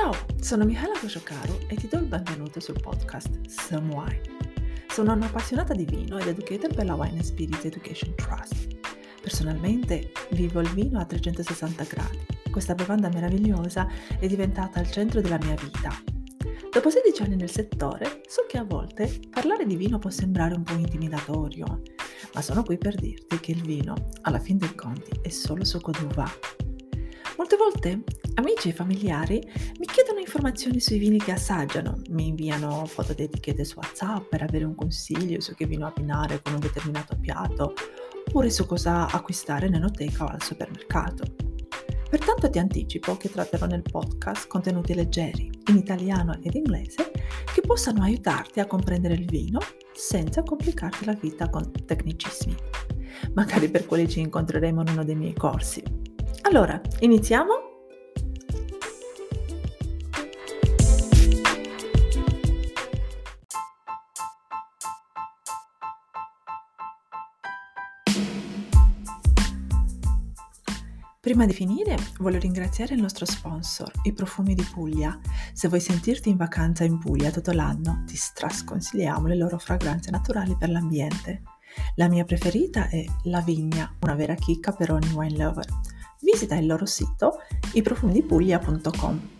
Ciao, sono Michela Cociocaro e ti do il benvenuto sul podcast Some Wine. Sono un'appassionata di vino ed educator per la Wine Spirit Education Trust. Personalmente vivo il vino a 360 gradi. Questa bevanda meravigliosa è diventata il centro della mia vita. Dopo 16 anni nel settore, so che a volte parlare di vino può sembrare un po' intimidatorio, ma sono qui per dirti che il vino, alla fin dei conti, è solo succo d'uva Molte volte amici e familiari mi chiedono informazioni sui vini che assaggiano, mi inviano foto di etichette su WhatsApp per avere un consiglio su che vino abbinare con un determinato piatto, oppure su cosa acquistare in enoteca o al supermercato. Pertanto ti anticipo che tratterò nel podcast contenuti leggeri, in italiano ed inglese, che possano aiutarti a comprendere il vino senza complicarti la vita con tecnicismi. Magari per quelli ci incontreremo in uno dei miei corsi. Allora, iniziamo? Prima di finire, voglio ringraziare il nostro sponsor, i Profumi di Puglia. Se vuoi sentirti in vacanza in Puglia tutto l'anno, ti strasconsigliamo le loro fragranze naturali per l'ambiente. La mia preferita è La Vigna, una vera chicca per ogni wine lover visita il loro sito iprofondipuglia.com.